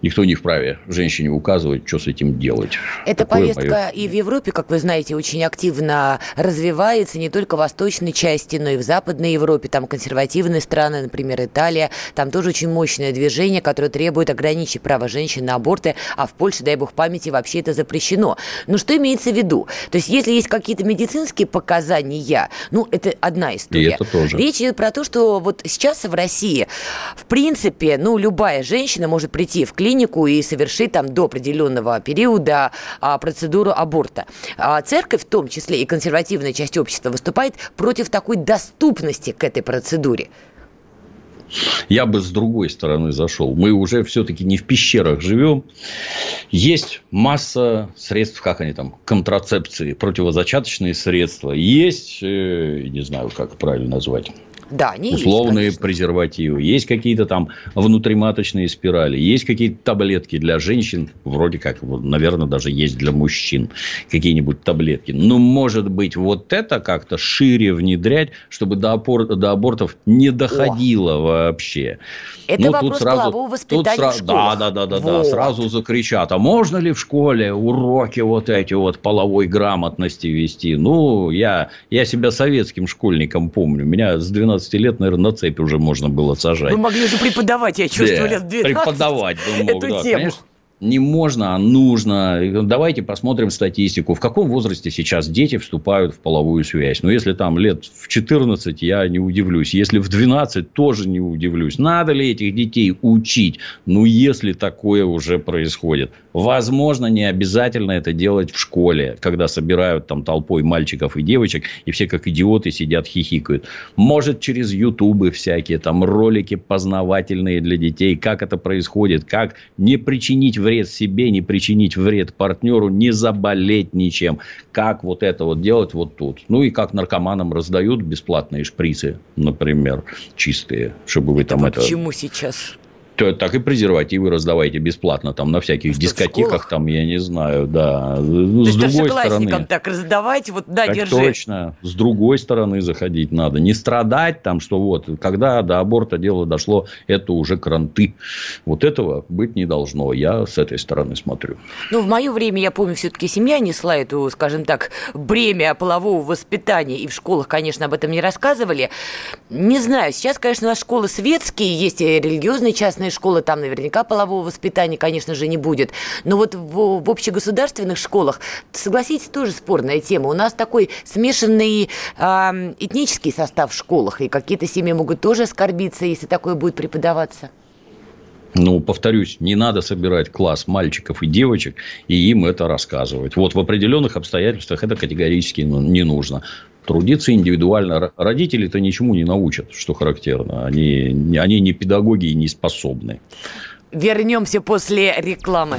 Никто не вправе женщине указывать, что с этим делать. Эта Такое повестка мое... и в Европе, как вы знаете, очень активно развивается, не только в восточной части, но и в западной Европе. Там консервативные страны, например, Италия. Там тоже очень мощное движение, которое требует ограничить право женщин на аборты, а в Польше, дай бог памяти, вообще это запрещено. Но что имеется в виду? То есть, если есть какие-то медицинские показания, ну, это одна история. И это тоже. Речь идет про то, что вот сейчас в России, в принципе, ну, любая женщина может прийти в клинику, клинику и совершить там до определенного периода а, процедуру аборта. А церковь, в том числе и консервативная часть общества, выступает против такой доступности к этой процедуре. Я бы с другой стороны зашел. Мы уже все-таки не в пещерах живем. Есть масса средств, как они там, контрацепции, противозачаточные средства. Есть, э, не знаю, как правильно назвать, да, они условные есть, презервативы, есть какие-то там внутриматочные спирали, есть какие-то таблетки для женщин, вроде как, наверное, даже есть для мужчин какие-нибудь таблетки. Но, может быть, вот это как-то шире внедрять, чтобы до, опор, до абортов не доходило О. вообще. Это ну, вопрос тут сразу, полового воспитания тут сразу, Да, да, да, да, вот. да, сразу закричат, а можно ли в школе уроки вот эти вот половой грамотности вести? Ну, я, я себя советским школьником помню. Меня с 12 12 лет, наверное, на цепь уже можно было сажать. Вы могли же преподавать, я чувствую, да, лет 12. Преподавать бы мог, эту да, тему. конечно. Не можно, а нужно. Давайте посмотрим статистику. В каком возрасте сейчас дети вступают в половую связь? Ну, если там лет в 14, я не удивлюсь. Если в 12, тоже не удивлюсь. Надо ли этих детей учить? Ну, если такое уже происходит. Возможно, не обязательно это делать в школе, когда собирают там толпой мальчиков и девочек, и все как идиоты сидят хихикают. Может, через ютубы всякие, там ролики познавательные для детей, как это происходит, как не причинить вред себе, не причинить вред партнеру, не заболеть ничем. Как вот это вот делать вот тут. Ну, и как наркоманам раздают бесплатные шприцы, например, чистые, чтобы вы это там это... Почему сейчас? То, так и презервативы раздавайте бесплатно там на всяких Что, дискотеках, там, я не знаю, да. То С есть другой стороны, так раздавать, вот, да, так держи. точно, с другой стороны заходить надо. Не страдать там, что вот, когда до аборта дело дошло, это уже кранты. Вот этого быть не должно. Я с этой стороны смотрю. Ну, в мое время, я помню, все-таки семья несла эту, скажем так, бремя полового воспитания, и в школах, конечно, об этом не рассказывали. Не знаю, сейчас, конечно, у нас школы светские, есть и религиозные частные школы, там наверняка полового воспитания, конечно же, не будет. Но вот в, в общегосударственных школах, согласитесь, тоже спорная тема. У нас такой смешанный э, этнический состав в школах, и какие-то семьи могут тоже оскорбиться, если такое будет преподаваться. Ну, повторюсь, не надо собирать класс мальчиков и девочек и им это рассказывать. Вот в определенных обстоятельствах это категорически ну, не нужно. Трудиться индивидуально. Родители-то ничему не научат, что характерно. Они, они не педагоги и не способны. Вернемся после рекламы.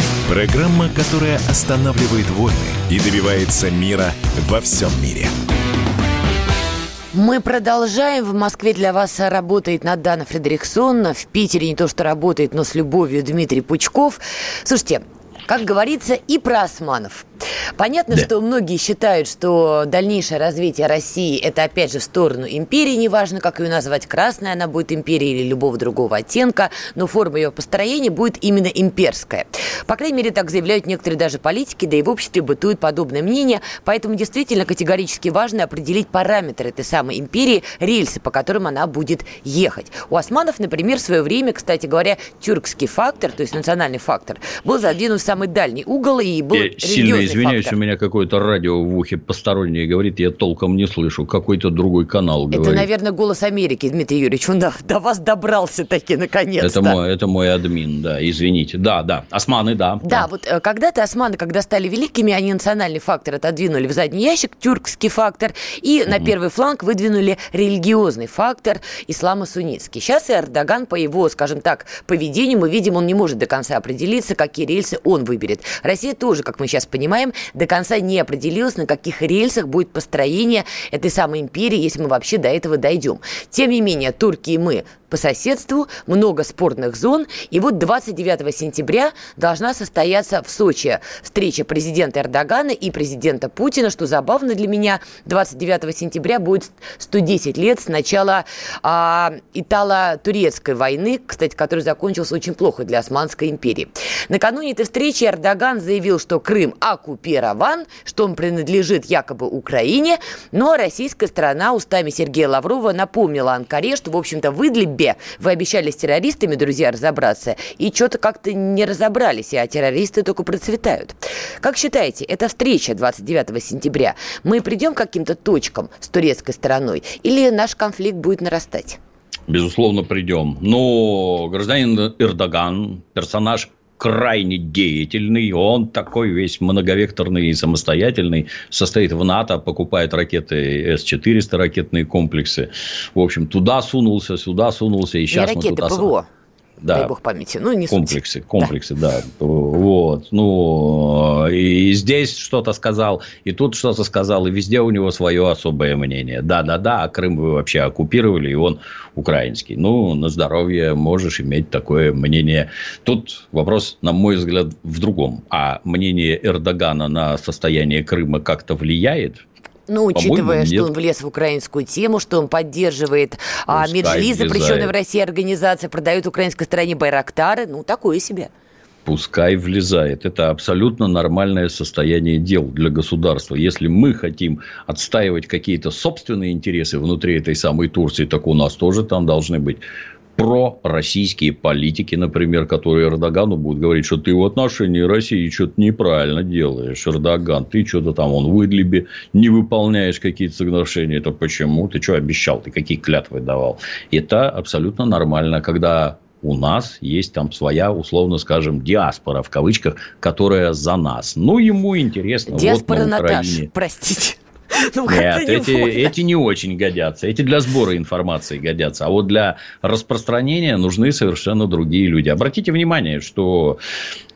программа, которая останавливает войны и добивается мира во всем мире. Мы продолжаем. В Москве для вас работает Надана Фредериксон. В Питере не то, что работает, но с любовью Дмитрий Пучков. Слушайте, как говорится, и про османов. Понятно, Да. что многие считают, что дальнейшее развитие России – это, опять же, в сторону империи, неважно, как ее назвать, красная она будет империей или любого другого оттенка, но форма ее построения будет именно имперская. По крайней мере, так заявляют некоторые даже политики, да и в обществе бытует подобное мнение, поэтому действительно категорически важно определить параметры этой самой империи, рельсы, по которым она будет ехать. У османов, например, в свое время, кстати говоря, тюркский фактор, то есть национальный фактор, был задвинут в самый дальний угол и был Я сильно извиняюсь, фактор. у меня какое-то радио в ухе постороннее говорит, я толком не слышу. Какой-то другой канал говорит. Это, наверное, голос Америки, Дмитрий Юрьевич. Он до, до вас добрался таки наконец-то. Это мой, это мой админ, да, извините. Да, да, османы, да. Да, вот э, когда-то османы, когда стали великими, они национальный фактор отодвинули в задний ящик, тюркский фактор, и на первый фланг выдвинули религиозный фактор исламо-суннитский. Сейчас и Эрдоган по его, скажем так, поведению, мы видим, он не может до конца определиться, какие рельсы он выберет. Россия тоже, как мы сейчас понимаем, до конца не определилась, на каких рельсах будет построение этой самой империи, если мы вообще до этого дойдем. Тем не менее, турки и мы по соседству, много спорных зон. И вот 29 сентября должна состояться в Сочи встреча президента Эрдогана и президента Путина. Что забавно для меня, 29 сентября будет 110 лет с начала а, Итало-турецкой войны, кстати, которая закончилась очень плохо для Османской империи. Накануне этой встречи Эрдоган заявил, что Крым оккупирован, что он принадлежит якобы Украине, но российская сторона устами Сергея Лаврова напомнила Анкаре, что, в общем-то, вы Бе, вы обещали с террористами, друзья, разобраться, и что-то как-то не разобрались, а террористы только процветают. Как считаете, эта встреча 29 сентября, мы придем к каким-то точкам с турецкой стороной, или наш конфликт будет нарастать? Безусловно, придем. Но гражданин Эрдоган, персонаж крайне деятельный, он такой весь многовекторный и самостоятельный, состоит в НАТО, покупает ракеты С-400, ракетные комплексы. В общем, туда сунулся, сюда сунулся, и сейчас Не ракеты, мы туда... ПВО да. дай бог памяти. Ну, не комплексы, суть. комплексы, да. да. Вот. Ну, и здесь что-то сказал, и тут что-то сказал, и везде у него свое особое мнение. Да-да-да, а Крым вы вообще оккупировали, и он украинский. Ну, на здоровье можешь иметь такое мнение. Тут вопрос, на мой взгляд, в другом. А мнение Эрдогана на состояние Крыма как-то влияет? Ну, учитывая, что он влез в украинскую тему, что он поддерживает а, Меджли, запрещенная в России организация, продает украинской стране Байрактары, ну, такое себе. Пускай влезает. Это абсолютно нормальное состояние дел для государства. Если мы хотим отстаивать какие-то собственные интересы внутри этой самой Турции, так у нас тоже там должны быть пророссийские политики, например, которые Эрдогану будут говорить, что ты в отношении России что-то неправильно делаешь, Эрдоган, ты что-то там, он в Идлибе не выполняешь какие-то соглашения, это почему? Ты что обещал, ты какие клятвы давал? Это абсолютно нормально, когда у нас есть там своя, условно скажем, диаспора, в кавычках, которая за нас. Ну, ему интересно. Диаспора вот на Наташ, простите. [LAUGHS] Ну, Нет, не эти, эти не очень годятся. Эти для сбора информации годятся. А вот для распространения нужны совершенно другие люди. Обратите внимание, что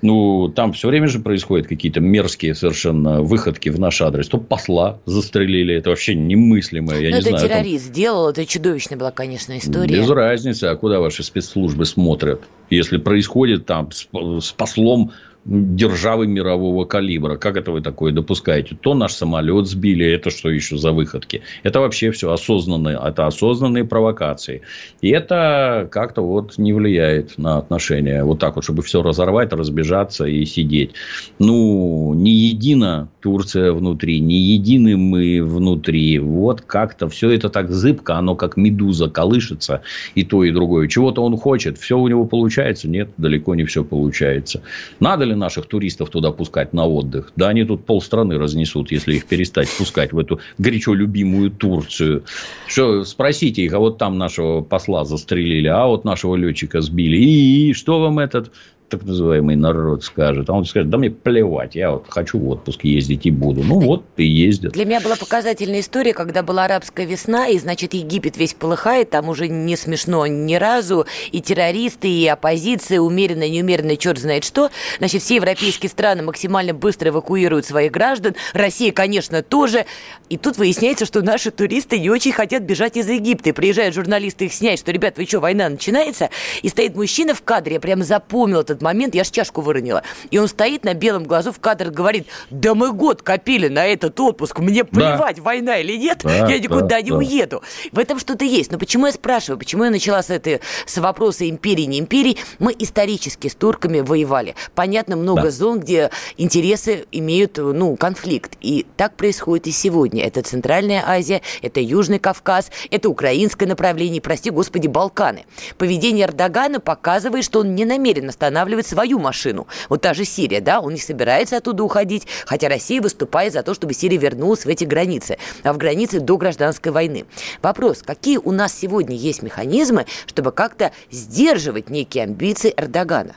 ну, там все время же происходят какие-то мерзкие совершенно выходки в наш адрес. То посла застрелили. Это вообще немыслимое. Я Но не это знаю, террорист там... сделал. Это чудовищная была, конечно, история. Без разницы. А куда ваши спецслужбы смотрят? Если происходит там с, с послом державы мирового калибра. Как это вы такое допускаете? То наш самолет сбили, это что еще за выходки? Это вообще все осознанные, это осознанные провокации. И это как-то вот не влияет на отношения. Вот так вот, чтобы все разорвать, разбежаться и сидеть. Ну, не едина Турция внутри, не едины мы внутри. Вот как-то все это так зыбко, оно как медуза колышется и то, и другое. Чего-то он хочет, все у него получается? Нет, далеко не все получается. Надо ли наших туристов туда пускать на отдых? Да они тут полстраны разнесут, если их перестать пускать в эту горячо любимую Турцию. Что, спросите их, а вот там нашего посла застрелили, а вот нашего летчика сбили. И, и что вам этот так называемый народ скажет. А он скажет, да мне плевать, я вот хочу в отпуск ездить и буду. Ну, вот и ездят. Для меня была показательная история, когда была арабская весна, и, значит, Египет весь полыхает, там уже не смешно ни разу, и террористы, и оппозиция, умеренная, неумеренная, черт знает что. Значит, все европейские страны максимально быстро эвакуируют своих граждан, Россия, конечно, тоже. И тут выясняется, что наши туристы не очень хотят бежать из Египта. И приезжают журналисты их снять, что, ребят, вы что, война начинается? И стоит мужчина в кадре, я прям запомнил этот момент, я ж чашку выронила. И он стоит на белом глазу в кадр говорит, да мы год копили на этот отпуск, мне плевать, да. война или нет, да, я никуда да, не да. уеду. В этом что-то есть. Но почему я спрашиваю, почему я начала с, этой, с вопроса империи, не империи? Мы исторически с турками воевали. Понятно, много да. зон, где интересы имеют ну, конфликт. И так происходит и сегодня. Это Центральная Азия, это Южный Кавказ, это украинское направление, прости господи, Балканы. Поведение Эрдогана показывает, что он не намерен останавливаться восстанавливать свою машину. Вот та же Сирия, да, он не собирается оттуда уходить, хотя Россия выступает за то, чтобы Сирия вернулась в эти границы, а в границы до гражданской войны. Вопрос, какие у нас сегодня есть механизмы, чтобы как-то сдерживать некие амбиции Эрдогана?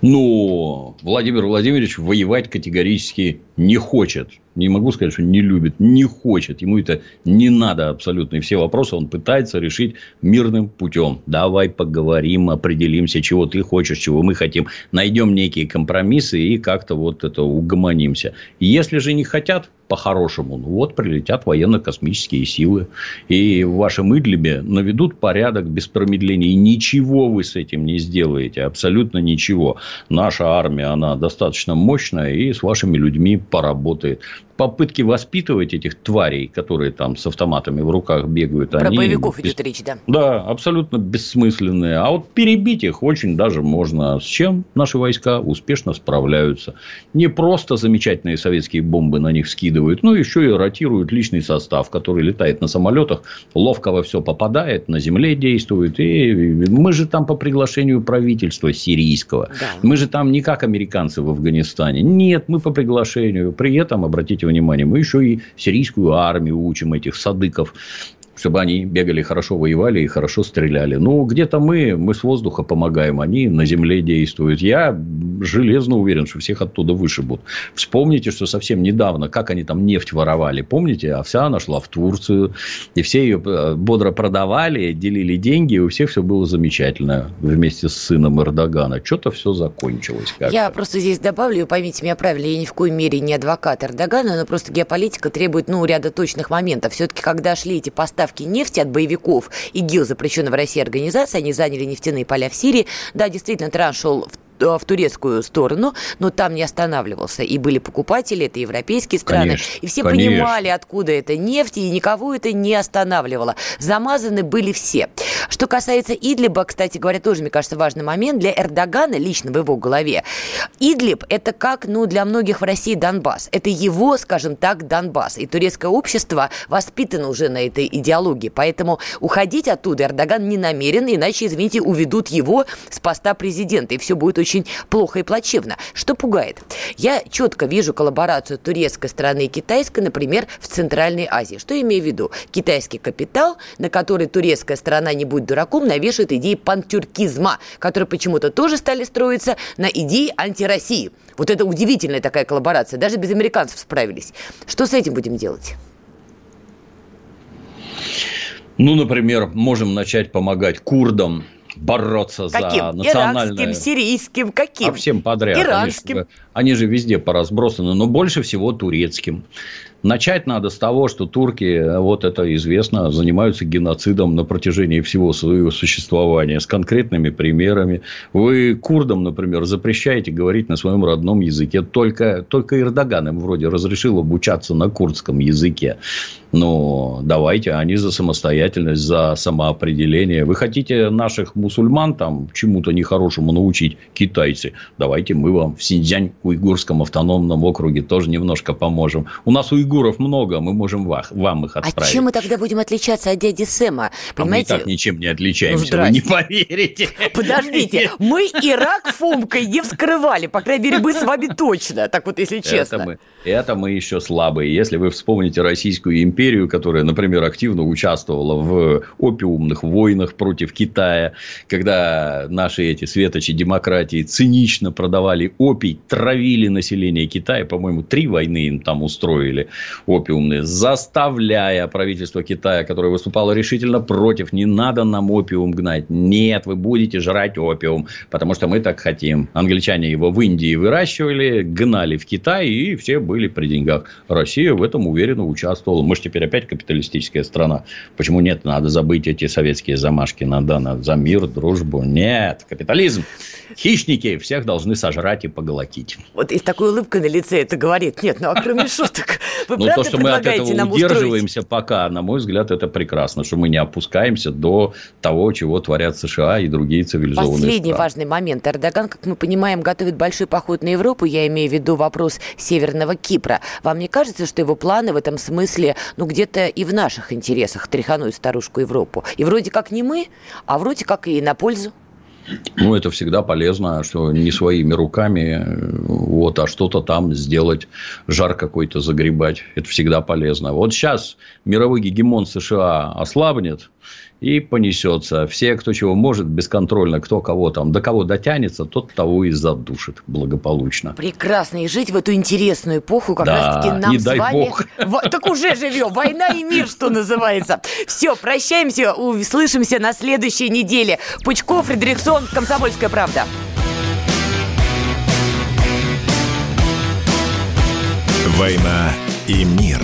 Но Владимир Владимирович воевать категорически не хочет. Не могу сказать, что не любит, не хочет. Ему это не надо абсолютно. И все вопросы он пытается решить мирным путем. Давай поговорим, определимся, чего ты хочешь, чего мы хотим. Найдем некие компромиссы и как-то вот это угомонимся. Если же не хотят, по-хорошему. Ну, вот прилетят военно-космические силы. И в вашем Идлибе наведут порядок без промедления. И ничего вы с этим не сделаете. Абсолютно ничего. Наша армия, она достаточно мощная. И с вашими людьми поработает попытки воспитывать этих тварей, которые там с автоматами в руках бегают. Про они боевиков бес... идет речь, да. Да, абсолютно бессмысленные. А вот перебить их очень даже можно. С чем наши войска успешно справляются. Не просто замечательные советские бомбы на них скидывают, но еще и ротируют личный состав, который летает на самолетах, ловко во все попадает, на земле действует. И мы же там по приглашению правительства сирийского. Да. Мы же там не как американцы в Афганистане. Нет, мы по приглашению. При этом, обратите внимание, мы еще и сирийскую армию учим этих садыков чтобы они бегали хорошо, воевали и хорошо стреляли. Ну, где-то мы, мы с воздуха помогаем, они на земле действуют. Я железно уверен, что всех оттуда вышибут. Вспомните, что совсем недавно, как они там нефть воровали. Помните, а вся она шла в Турцию, и все ее э, бодро продавали, делили деньги, и у всех все было замечательно вместе с сыном Эрдогана. Что-то все закончилось. Как-то. Я просто здесь добавлю, поймите меня правильно, я ни в коей мере не адвокат Эрдогана, но просто геополитика требует ну, ряда точных моментов. Все-таки, когда шли эти поставки нефти от боевиков ИГИЛ, запрещенной в России организации, они заняли нефтяные поля в Сирии. Да, действительно, Трамп шел в в турецкую сторону, но там не останавливался. И были покупатели, это европейские страны. Конечно, и все конечно. понимали, откуда это нефть, и никого это не останавливало. Замазаны были все. Что касается Идлиба, кстати говоря, тоже, мне кажется, важный момент. Для Эрдогана, лично в его голове, Идлиб – это как, ну, для многих в России Донбасс. Это его, скажем так, Донбасс. И турецкое общество воспитано уже на этой идеологии. Поэтому уходить оттуда Эрдоган не намерен, иначе, извините, уведут его с поста президента. И все будет очень очень плохо и плачевно. Что пугает? Я четко вижу коллаборацию турецкой страны и китайской, например, в Центральной Азии. Что я имею в виду? Китайский капитал, на который турецкая страна, не будет дураком, навешивает идеи пантюркизма, которые почему-то тоже стали строиться на идеи антироссии. Вот это удивительная такая коллаборация. Даже без американцев справились. Что с этим будем делать? Ну, например, можем начать помогать курдам бороться каким? за национальное... Иракским, сирийским, каким? А всем подряд. Иранским. Же, они же везде поразбросаны, но больше всего турецким. Начать надо с того, что турки, вот это известно, занимаются геноцидом на протяжении всего своего существования с конкретными примерами. Вы курдам, например, запрещаете говорить на своем родном языке. Только, только Эрдоган им вроде разрешил обучаться на курдском языке. Но давайте, они за самостоятельность, за самоопределение. Вы хотите наших мусульман там чему-то нехорошему научить, китайцы? Давайте мы вам в Синьцзянь-Уйгурском автономном округе тоже немножко поможем. У нас уйгуров много, мы можем вам их отправить. А чем мы тогда будем отличаться от дяди Сэма? Понимаете? А мы так ничем не отличаемся, ну, вы не поверите. Подождите, мы Ирак фумкой не вскрывали, по крайней мере, мы с вами точно, так вот, если честно. Это мы, это мы еще слабые. Если вы вспомните Российскую империю, которая, например, активно участвовала в опиумных войнах против Китая, когда наши эти светочи демократии цинично продавали опий, травили население Китая, по-моему, три войны им там устроили опиумные, заставляя правительство Китая, которое выступало решительно против, не надо нам опиум гнать, нет, вы будете жрать опиум, потому что мы так хотим. Англичане его в Индии выращивали, гнали в Китай, и все были при деньгах. Россия в этом уверенно участвовала. Мы же теперь опять капиталистическая страна. Почему нет? Надо забыть эти советские замашки. Надо, надо за мир, дружбу. Нет, капитализм. Хищники всех должны сожрать и поглотить. Вот и с такой улыбкой на лице это говорит. Нет, ну а кроме шуток, вы ну, то, что мы от этого удерживаемся пока, на мой взгляд, это прекрасно, что мы не опускаемся до того, чего творят США и другие цивилизованные Последний страны. важный момент. Эрдоган, как мы понимаем, готовит большой поход на Европу. Я имею в виду вопрос Северного Кипра. Вам не кажется, что его планы в этом смысле, ну, где-то и в наших интересах тряхануть старушку Европу? И вроде как не мы, а вроде как и на пользу. Ну, это всегда полезно, что не своими руками, вот, а что-то там сделать, жар какой-то загребать. Это всегда полезно. Вот сейчас мировой гегемон США ослабнет, и понесется. Все, кто чего может, бесконтрольно, кто кого там, до кого дотянется, тот того и задушит благополучно. Прекрасно. И жить в эту интересную эпоху как да, раз-таки нам с вами... Бог. [LAUGHS] В... Так уже живем. Война и мир, что называется. Все, прощаемся, услышимся на следующей неделе. Пучков, Фредериксон, Комсомольская правда. «Война и мир».